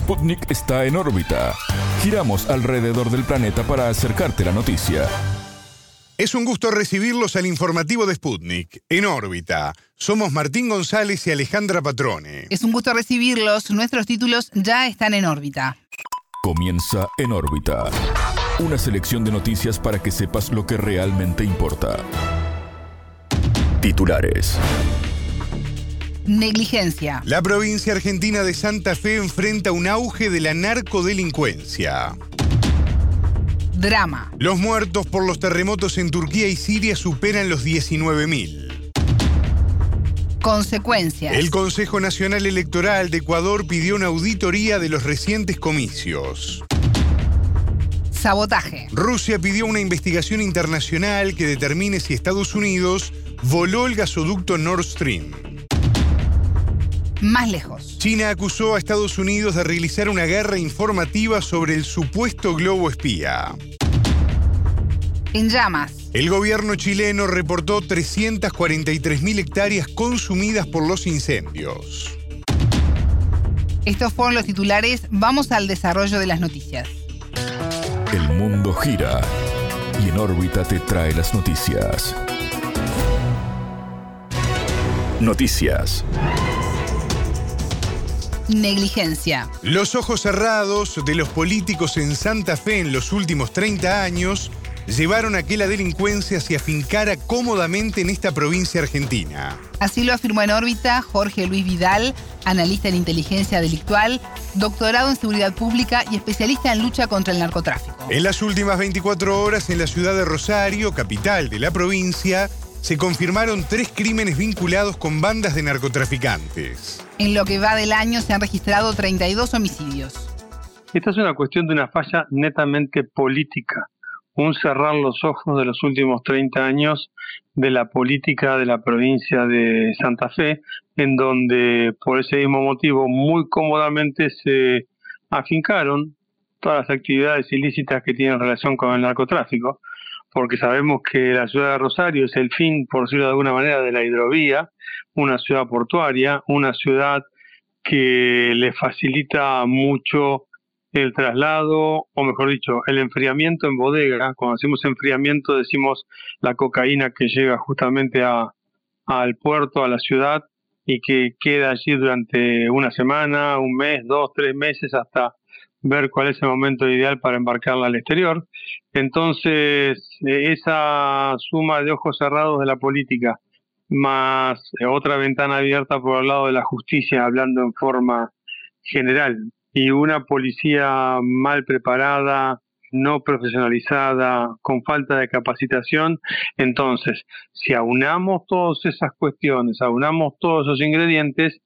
Sputnik está en órbita. Giramos alrededor del planeta para acercarte la noticia. Es un gusto recibirlos al informativo de Sputnik, en órbita. Somos Martín González y Alejandra Patrone. Es un gusto recibirlos. Nuestros títulos ya están en órbita. Comienza en órbita. Una selección de noticias para que sepas lo que realmente importa. Titulares. Negligencia. La provincia argentina de Santa Fe enfrenta un auge de la narcodelincuencia. Drama. Los muertos por los terremotos en Turquía y Siria superan los 19.000. Consecuencias. El Consejo Nacional Electoral de Ecuador pidió una auditoría de los recientes comicios. Sabotaje. Rusia pidió una investigación internacional que determine si Estados Unidos voló el gasoducto Nord Stream. Más lejos. China acusó a Estados Unidos de realizar una guerra informativa sobre el supuesto globo espía. En llamas. El gobierno chileno reportó 343.000 hectáreas consumidas por los incendios. Estos fueron los titulares. Vamos al desarrollo de las noticias. El mundo gira y en órbita te trae las noticias. Noticias. Negligencia. Los ojos cerrados de los políticos en Santa Fe en los últimos 30 años llevaron a que la delincuencia se afincara cómodamente en esta provincia argentina. Así lo afirmó en órbita Jorge Luis Vidal, analista en inteligencia delictual, doctorado en seguridad pública y especialista en lucha contra el narcotráfico. En las últimas 24 horas en la ciudad de Rosario, capital de la provincia, se confirmaron tres crímenes vinculados con bandas de narcotraficantes. En lo que va del año se han registrado 32 homicidios. Esta es una cuestión de una falla netamente política, un cerrar los ojos de los últimos 30 años de la política de la provincia de Santa Fe, en donde por ese mismo motivo muy cómodamente se afincaron todas las actividades ilícitas que tienen relación con el narcotráfico porque sabemos que la ciudad de Rosario es el fin, por decirlo de alguna manera, de la hidrovía, una ciudad portuaria, una ciudad que le facilita mucho el traslado, o mejor dicho, el enfriamiento en bodega. Cuando decimos enfriamiento decimos la cocaína que llega justamente a, al puerto, a la ciudad, y que queda allí durante una semana, un mes, dos, tres meses, hasta ver cuál es el momento ideal para embarcarla al exterior. Entonces, eh, esa suma de ojos cerrados de la política, más eh, otra ventana abierta por el lado de la justicia, hablando en forma general, y una policía mal preparada, no profesionalizada, con falta de capacitación. Entonces, si aunamos todas esas cuestiones, aunamos todos esos ingredientes,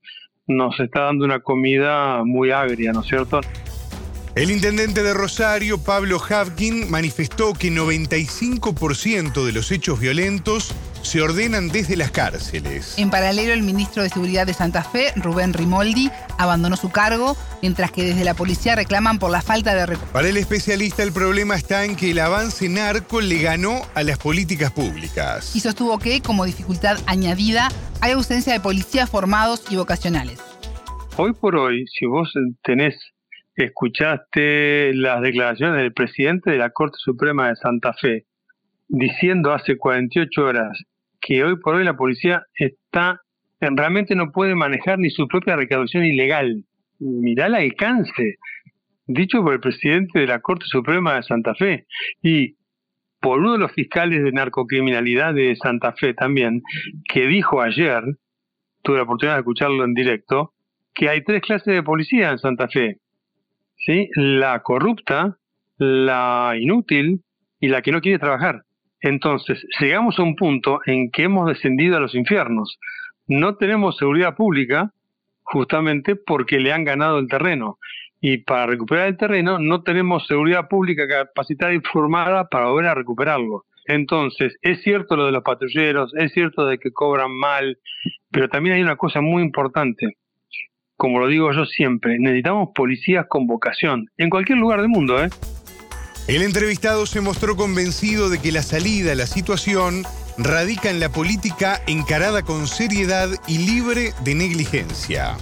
nos está dando una comida muy agria, ¿no es cierto? El intendente de Rosario, Pablo Havkin, manifestó que 95% de los hechos violentos se ordenan desde las cárceles. En paralelo, el ministro de Seguridad de Santa Fe, Rubén Rimoldi, abandonó su cargo, mientras que desde la policía reclaman por la falta de recursos. Para el especialista, el problema está en que el avance narco le ganó a las políticas públicas. Y sostuvo que, como dificultad añadida, hay ausencia de policías formados y vocacionales. Hoy por hoy, si vos tenés escuchaste las declaraciones del presidente de la Corte Suprema de Santa Fe diciendo hace 48 horas que hoy por hoy la policía está realmente no puede manejar ni su propia recaudación ilegal. Mirá el alcance dicho por el presidente de la Corte Suprema de Santa Fe y por uno de los fiscales de narcocriminalidad de Santa Fe también, que dijo ayer, tuve la oportunidad de escucharlo en directo, que hay tres clases de policía en Santa Fe. ¿Sí? la corrupta, la inútil y la que no quiere trabajar. Entonces, llegamos a un punto en que hemos descendido a los infiernos. No tenemos seguridad pública justamente porque le han ganado el terreno. Y para recuperar el terreno no tenemos seguridad pública capacitada y formada para volver a recuperarlo. Entonces, es cierto lo de los patrulleros, es cierto de que cobran mal, pero también hay una cosa muy importante como lo digo yo siempre, necesitamos policías con vocación, en cualquier lugar del mundo, ¿eh? El entrevistado se mostró convencido de que la salida a la situación radica en la política encarada con seriedad y libre de negligencia.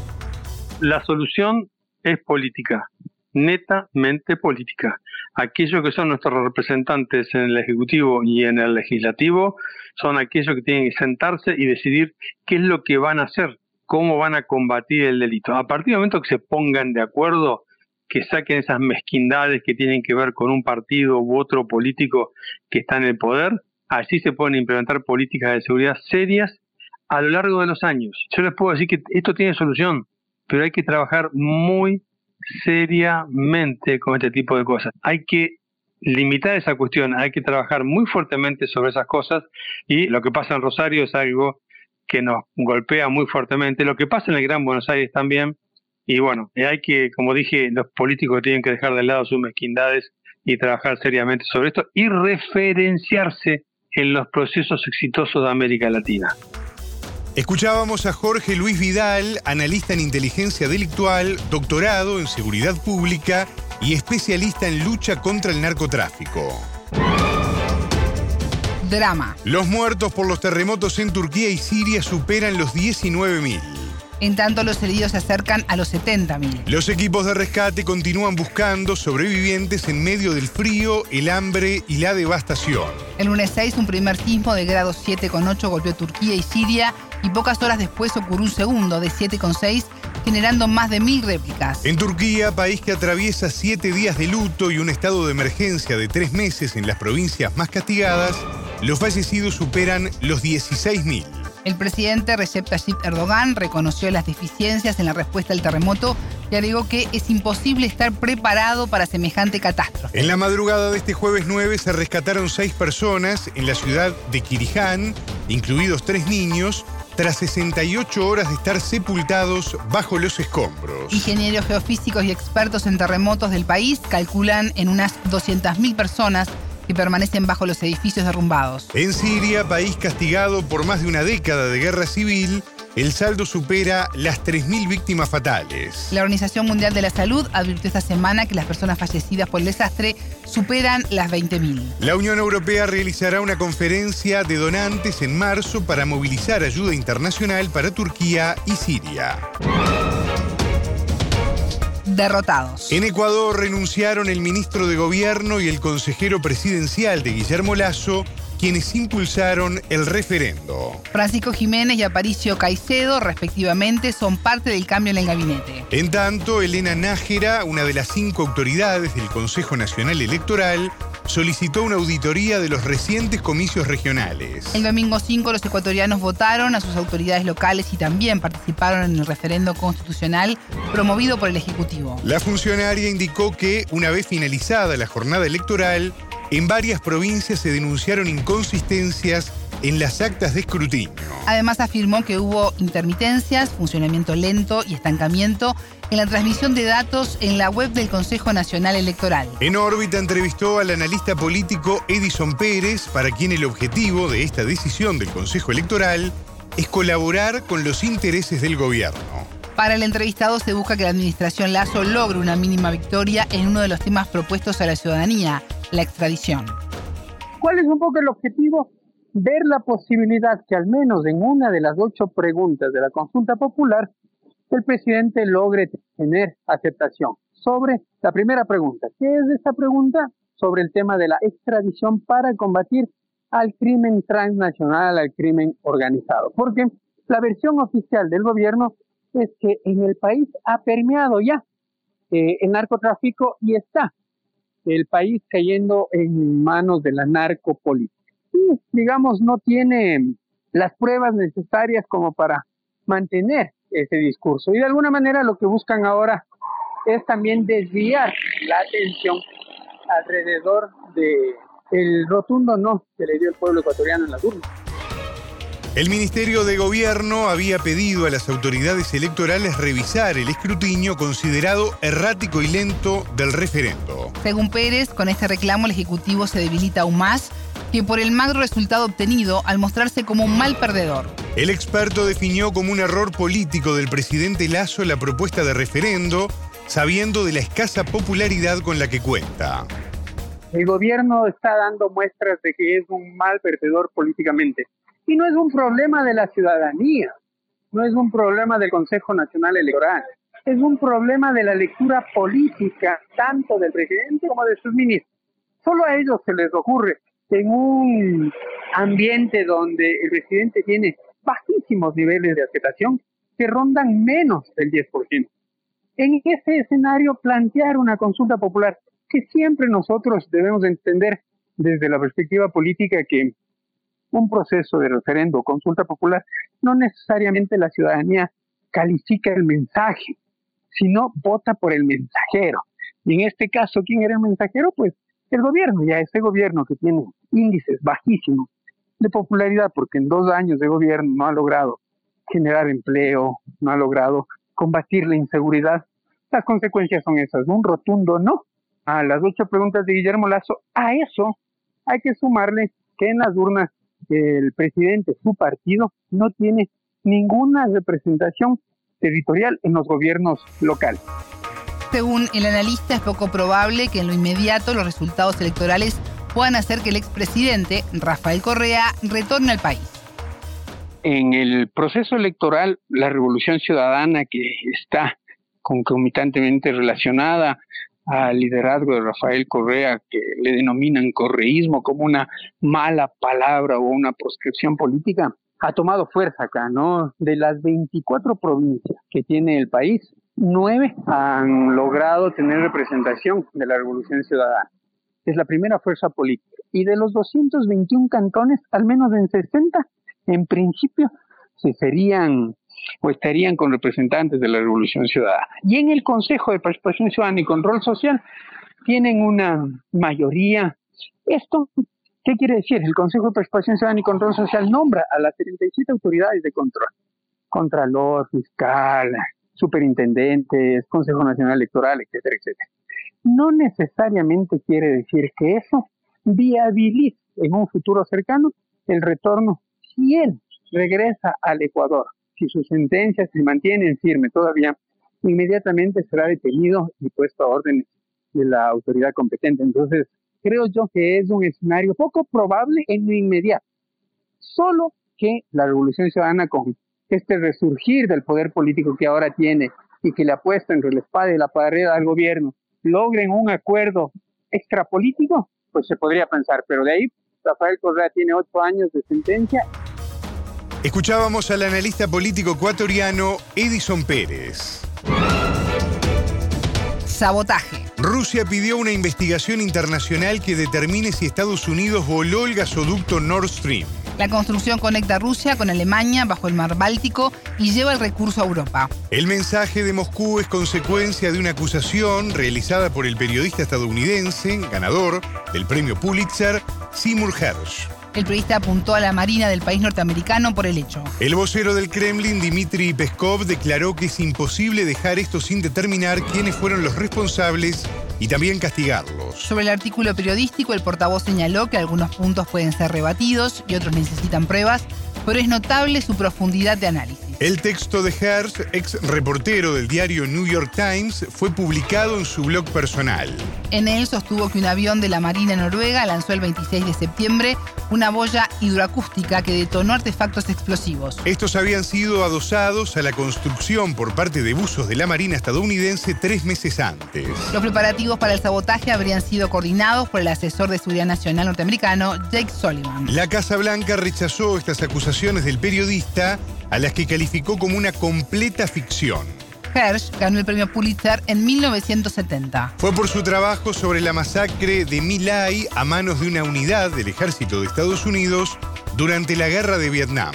La solución es política, netamente política. Aquellos que son nuestros representantes en el Ejecutivo y en el Legislativo son aquellos que tienen que sentarse y decidir qué es lo que van a hacer, cómo van a combatir el delito. A partir del momento que se pongan de acuerdo, que saquen esas mezquindades que tienen que ver con un partido u otro político que está en el poder, así se pueden implementar políticas de seguridad serias a lo largo de los años. Yo les puedo decir que esto tiene solución, pero hay que trabajar muy seriamente con este tipo de cosas. Hay que limitar esa cuestión, hay que trabajar muy fuertemente sobre esas cosas y lo que pasa en Rosario es algo que nos golpea muy fuertemente, lo que pasa en el Gran Buenos Aires también y bueno, hay que, como dije, los políticos tienen que dejar de lado sus mezquindades y trabajar seriamente sobre esto y referenciarse en los procesos exitosos de América Latina. Escuchábamos a Jorge Luis Vidal, analista en inteligencia delictual, doctorado en seguridad pública y especialista en lucha contra el narcotráfico. Drama. Los muertos por los terremotos en Turquía y Siria superan los 19.000. En tanto, los heridos se acercan a los 70.000. Los equipos de rescate continúan buscando sobrevivientes en medio del frío, el hambre y la devastación. El lunes 6, un primer sismo de grado 7,8 golpeó Turquía y Siria y pocas horas después ocurrió un segundo de 7,6 generando más de mil réplicas. En Turquía, país que atraviesa siete días de luto y un estado de emergencia de tres meses en las provincias más castigadas, los fallecidos superan los 16.000. El presidente Recep Tayyip Erdogan reconoció las deficiencias en la respuesta al terremoto y agregó que es imposible estar preparado para semejante catástrofe. En la madrugada de este jueves 9 se rescataron seis personas en la ciudad de Kiriján, incluidos tres niños, tras 68 horas de estar sepultados bajo los escombros. Ingenieros geofísicos y expertos en terremotos del país calculan en unas 200.000 personas que permanecen bajo los edificios derrumbados. En Siria, país castigado por más de una década de guerra civil, el saldo supera las 3.000 víctimas fatales. La Organización Mundial de la Salud advirtió esta semana que las personas fallecidas por el desastre superan las 20.000. La Unión Europea realizará una conferencia de donantes en marzo para movilizar ayuda internacional para Turquía y Siria derrotados. En Ecuador renunciaron el ministro de Gobierno y el consejero presidencial de Guillermo Lazo quienes impulsaron el referendo. Francisco Jiménez y Aparicio Caicedo, respectivamente, son parte del cambio en el gabinete. En tanto, Elena Nájera, una de las cinco autoridades del Consejo Nacional Electoral, solicitó una auditoría de los recientes comicios regionales. El domingo 5 los ecuatorianos votaron a sus autoridades locales y también participaron en el referendo constitucional promovido por el Ejecutivo. La funcionaria indicó que, una vez finalizada la jornada electoral, en varias provincias se denunciaron inconsistencias en las actas de escrutinio. Además afirmó que hubo intermitencias, funcionamiento lento y estancamiento en la transmisión de datos en la web del Consejo Nacional Electoral. En órbita entrevistó al analista político Edison Pérez, para quien el objetivo de esta decisión del Consejo Electoral es colaborar con los intereses del gobierno. Para el entrevistado se busca que la administración Lazo logre una mínima victoria en uno de los temas propuestos a la ciudadanía, la extradición. ¿Cuál es un poco el objetivo? Ver la posibilidad que al menos en una de las ocho preguntas de la consulta popular, el presidente logre tener aceptación. Sobre la primera pregunta, ¿qué es esta pregunta? Sobre el tema de la extradición para combatir al crimen transnacional, al crimen organizado. Porque la versión oficial del gobierno es que en el país ha permeado ya eh, el narcotráfico y está el país cayendo en manos de la narcopolítica. Digamos, no tiene las pruebas necesarias como para mantener ese discurso. Y de alguna manera lo que buscan ahora es también desviar la atención alrededor de el rotundo no que le dio el pueblo ecuatoriano en la urnas. El Ministerio de Gobierno había pedido a las autoridades electorales revisar el escrutinio considerado errático y lento del referendo. Según Pérez, con este reclamo el Ejecutivo se debilita aún más que por el magro resultado obtenido al mostrarse como un mal perdedor. El experto definió como un error político del presidente Lazo la propuesta de referendo, sabiendo de la escasa popularidad con la que cuenta. El gobierno está dando muestras de que es un mal perdedor políticamente. Y no es un problema de la ciudadanía, no es un problema del Consejo Nacional Electoral, es un problema de la lectura política, tanto del presidente como de sus ministros. Solo a ellos se les ocurre en un ambiente donde el presidente tiene bajísimos niveles de aceptación que rondan menos del 10%. En ese escenario plantear una consulta popular que siempre nosotros debemos entender desde la perspectiva política que un proceso de referendo o consulta popular no necesariamente la ciudadanía califica el mensaje, sino vota por el mensajero. Y en este caso, ¿quién era el mensajero? Pues el gobierno, ya ese gobierno que tiene índices bajísimos de popularidad, porque en dos años de gobierno no ha logrado generar empleo, no ha logrado combatir la inseguridad, las consecuencias son esas, un rotundo no. A las ocho preguntas de Guillermo Lazo, a eso hay que sumarle que en las urnas el presidente, su partido, no tiene ninguna representación territorial en los gobiernos locales. Según el analista, es poco probable que en lo inmediato los resultados electorales puedan hacer que el expresidente, Rafael Correa, retorne al país. En el proceso electoral, la revolución ciudadana que está concomitantemente relacionada al liderazgo de Rafael Correa, que le denominan correísmo como una mala palabra o una proscripción política, ha tomado fuerza acá, ¿no? De las 24 provincias que tiene el país, nueve han logrado tener representación de la Revolución Ciudadana. Es la primera fuerza política. Y de los 221 cantones, al menos en 60, en principio, se serían o estarían con representantes de la Revolución Ciudadana. Y en el Consejo de Participación Ciudadana y Control Social tienen una mayoría. Esto, ¿qué quiere decir? El Consejo de Participación Ciudadana y Control Social nombra a las 37 autoridades de control. Contralor, fiscal, superintendentes, Consejo Nacional Electoral, etcétera, etcétera. No necesariamente quiere decir que eso viabilice en un futuro cercano el retorno si él regresa al Ecuador si su sentencia se mantiene firme todavía, inmediatamente será detenido y puesto a órdenes de la autoridad competente. Entonces, creo yo que es un escenario poco probable en lo inmediato. Solo que la Revolución Ciudadana, con este resurgir del poder político que ahora tiene y que le apuesta entre la espada y la pared al gobierno, logren un acuerdo extrapolítico, pues se podría pensar. Pero de ahí, Rafael Correa tiene ocho años de sentencia Escuchábamos al analista político ecuatoriano Edison Pérez. Sabotaje. Rusia pidió una investigación internacional que determine si Estados Unidos voló el gasoducto Nord Stream. La construcción conecta Rusia con Alemania bajo el mar Báltico y lleva el recurso a Europa. El mensaje de Moscú es consecuencia de una acusación realizada por el periodista estadounidense, ganador del premio Pulitzer, Seymour Hersh. El periodista apuntó a la Marina del país norteamericano por el hecho. El vocero del Kremlin, Dmitry Peskov, declaró que es imposible dejar esto sin determinar quiénes fueron los responsables y también castigarlos. Sobre el artículo periodístico, el portavoz señaló que algunos puntos pueden ser rebatidos y otros necesitan pruebas, pero es notable su profundidad de análisis. El texto de Hearst, ex reportero del diario New York Times, fue publicado en su blog personal. En él sostuvo que un avión de la Marina Noruega lanzó el 26 de septiembre una boya hidroacústica que detonó artefactos explosivos. Estos habían sido adosados a la construcción por parte de buzos de la Marina estadounidense tres meses antes. Los preparativos para el sabotaje habrían sido coordinados por el asesor de seguridad nacional norteamericano Jake Sullivan. La Casa Blanca rechazó estas acusaciones del periodista a las que calificó como una completa ficción. Hersh ganó el premio Pulitzer en 1970. Fue por su trabajo sobre la masacre de Milay a manos de una unidad del ejército de Estados Unidos durante la guerra de Vietnam.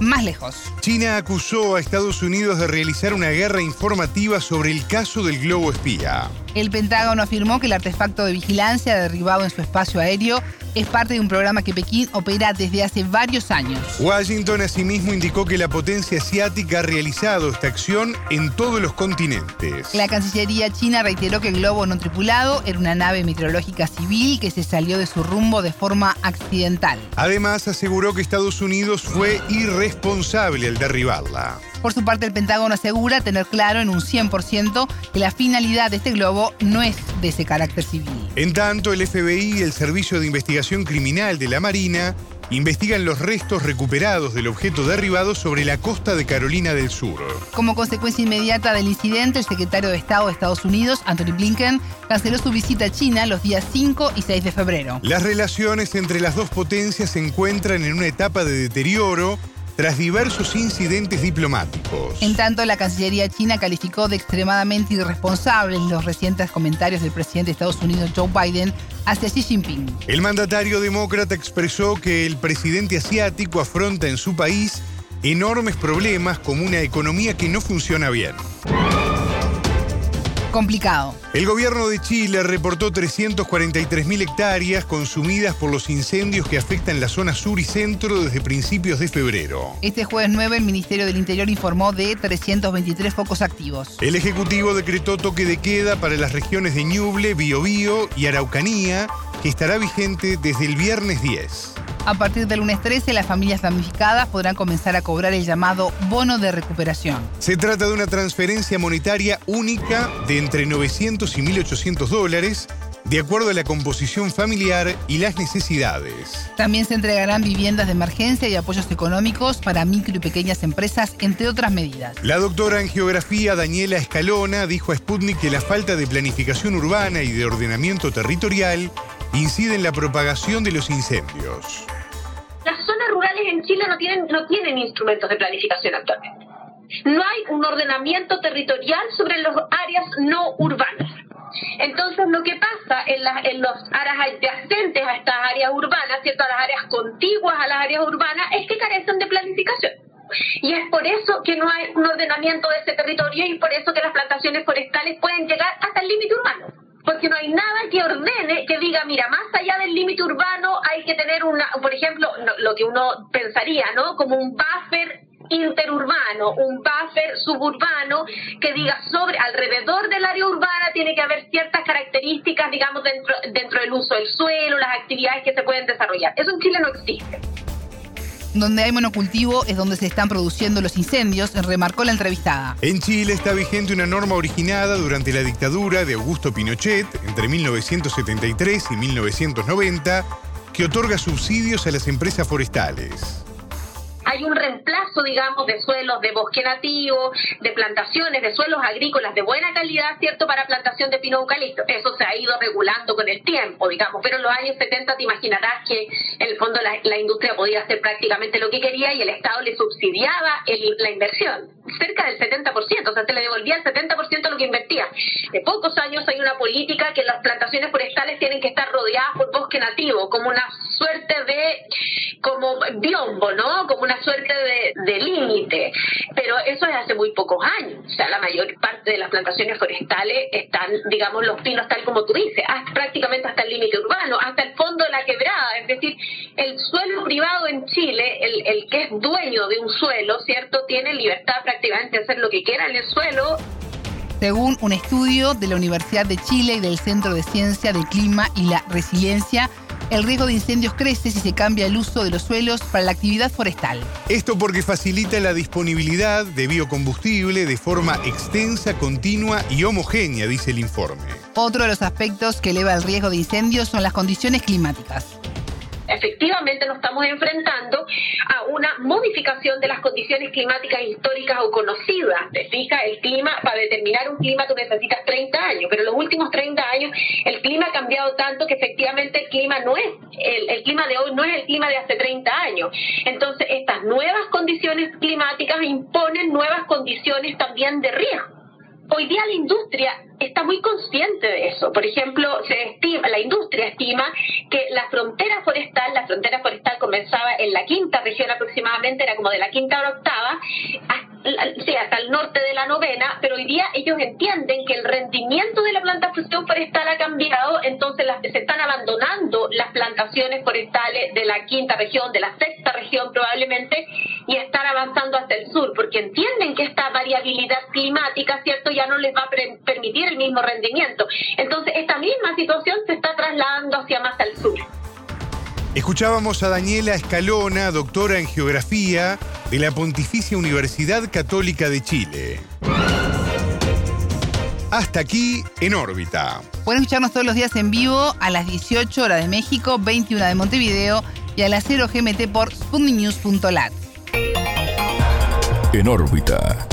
Más lejos. China acusó a Estados Unidos de realizar una guerra informativa sobre el caso del globo espía. El Pentágono afirmó que el artefacto de vigilancia derribado en su espacio aéreo es parte de un programa que Pekín opera desde hace varios años. Washington asimismo indicó que la potencia asiática ha realizado esta acción en todos los continentes. La Cancillería china reiteró que el globo no tripulado era una nave meteorológica civil que se salió de su rumbo de forma accidental. Además aseguró que Estados Unidos fue irresponsable al derribarla. Por su parte, el Pentágono asegura tener claro en un 100% que la finalidad de este globo no es de ese carácter civil. En tanto, el FBI y el Servicio de Investigación Criminal de la Marina investigan los restos recuperados del objeto derribado sobre la costa de Carolina del Sur. Como consecuencia inmediata del incidente, el secretario de Estado de Estados Unidos, Anthony Blinken, canceló su visita a China los días 5 y 6 de febrero. Las relaciones entre las dos potencias se encuentran en una etapa de deterioro tras diversos incidentes diplomáticos. En tanto, la Cancillería china calificó de extremadamente irresponsables los recientes comentarios del presidente de Estados Unidos, Joe Biden, hacia Xi Jinping. El mandatario demócrata expresó que el presidente asiático afronta en su país enormes problemas como una economía que no funciona bien complicado. El gobierno de Chile reportó 343.000 hectáreas consumidas por los incendios que afectan la zona sur y centro desde principios de febrero. Este jueves 9 el Ministerio del Interior informó de 323 focos activos. El Ejecutivo decretó toque de queda para las regiones de Ñuble, Biobío y Araucanía, que estará vigente desde el viernes 10. A partir del lunes 13, las familias damnificadas podrán comenzar a cobrar el llamado bono de recuperación. Se trata de una transferencia monetaria única de entre 900 y 1.800 dólares de acuerdo a la composición familiar y las necesidades. También se entregarán viviendas de emergencia y apoyos económicos para micro y pequeñas empresas, entre otras medidas. La doctora en geografía Daniela Escalona dijo a Sputnik que la falta de planificación urbana y de ordenamiento territorial incide en la propagación de los incendios en Chile no tienen, no tienen instrumentos de planificación actualmente. No hay un ordenamiento territorial sobre las áreas no urbanas. Entonces, lo que pasa en, en los áreas adyacentes a estas áreas urbanas, ¿cierto? a las áreas contiguas a las áreas urbanas, es que carecen de planificación. Y es por eso que no hay un ordenamiento de ese territorio y por eso que las plantaciones forestales pueden llegar hasta el límite urbano porque no hay nada que ordene, que diga, mira, más allá del límite urbano hay que tener una, por ejemplo, lo que uno pensaría, ¿no? Como un buffer interurbano, un buffer suburbano que diga sobre alrededor del área urbana tiene que haber ciertas características, digamos, dentro, dentro del uso del suelo, las actividades que se pueden desarrollar. Eso en Chile no existe. Donde hay monocultivo es donde se están produciendo los incendios, remarcó la entrevistada. En Chile está vigente una norma originada durante la dictadura de Augusto Pinochet entre 1973 y 1990 que otorga subsidios a las empresas forestales hay un reemplazo, digamos, de suelos de bosque nativo, de plantaciones, de suelos agrícolas de buena calidad, ¿cierto?, para plantación de pino eucalipto. Eso se ha ido regulando con el tiempo, digamos, pero en los años 70 te imaginarás que en el fondo la, industria podía hacer prácticamente lo que quería y el Estado le subsidiaba la inversión, cerca del 70%, o sea, se le devolvía el 70% de lo que invertía. De pocos años hay una política que las plantaciones forestales tienen que estar rodeadas por bosque nativo, como una suerte de, como biombo, ¿no?, como una suerte de, límite, pero eso es hace muy pocos años. O sea, la mayor parte de las plantaciones forestales están, digamos, los pinos tal como tú dices, hasta, prácticamente hasta el límite urbano, hasta el fondo de la quebrada. Es decir, el suelo privado en Chile, el, el que es dueño de un suelo, ¿cierto? Tiene libertad prácticamente de hacer lo que quiera en el suelo según un estudio de la Universidad de Chile y del Centro de Ciencia del Clima y la Resiliencia, el riesgo de incendios crece si se cambia el uso de los suelos para la actividad forestal. Esto porque facilita la disponibilidad de biocombustible de forma extensa, continua y homogénea, dice el informe. Otro de los aspectos que eleva el riesgo de incendios son las condiciones climáticas efectivamente nos estamos enfrentando a una modificación de las condiciones climáticas históricas o conocidas. Te fijas, el clima, para determinar un clima tú necesitas 30 años, pero en los últimos 30 años el clima ha cambiado tanto que efectivamente el clima no es, el, el clima de hoy no es el clima de hace 30 años. Entonces, estas nuevas condiciones climáticas imponen nuevas condiciones también de riesgo. Hoy día la industria está muy consciente de eso. Por ejemplo, se estima, la industria estima que la frontera forestal, la frontera forestal comenzaba en la quinta región aproximadamente, era como de la quinta a la octava, hasta, hasta el norte de la novena, pero hoy día ellos entienden que el rendimiento de la plantación forestal ha cambiado, entonces se están abandonando las plantaciones forestales de la quinta región, de la sexta región probablemente, y están avanzando hasta el sur, porque entienden que esta variabilidad climática, ¿cierto?, ya no les va a permitir el mismo rendimiento. Entonces, esta misma situación se está trasladando hacia más al sur. Escuchábamos a Daniela Escalona, doctora en Geografía de la Pontificia Universidad Católica de Chile. Hasta aquí en órbita. Pueden escucharnos todos los días en vivo a las 18 horas de México, 21 de Montevideo y a las 0 GMT por sputniknews.lat. En órbita.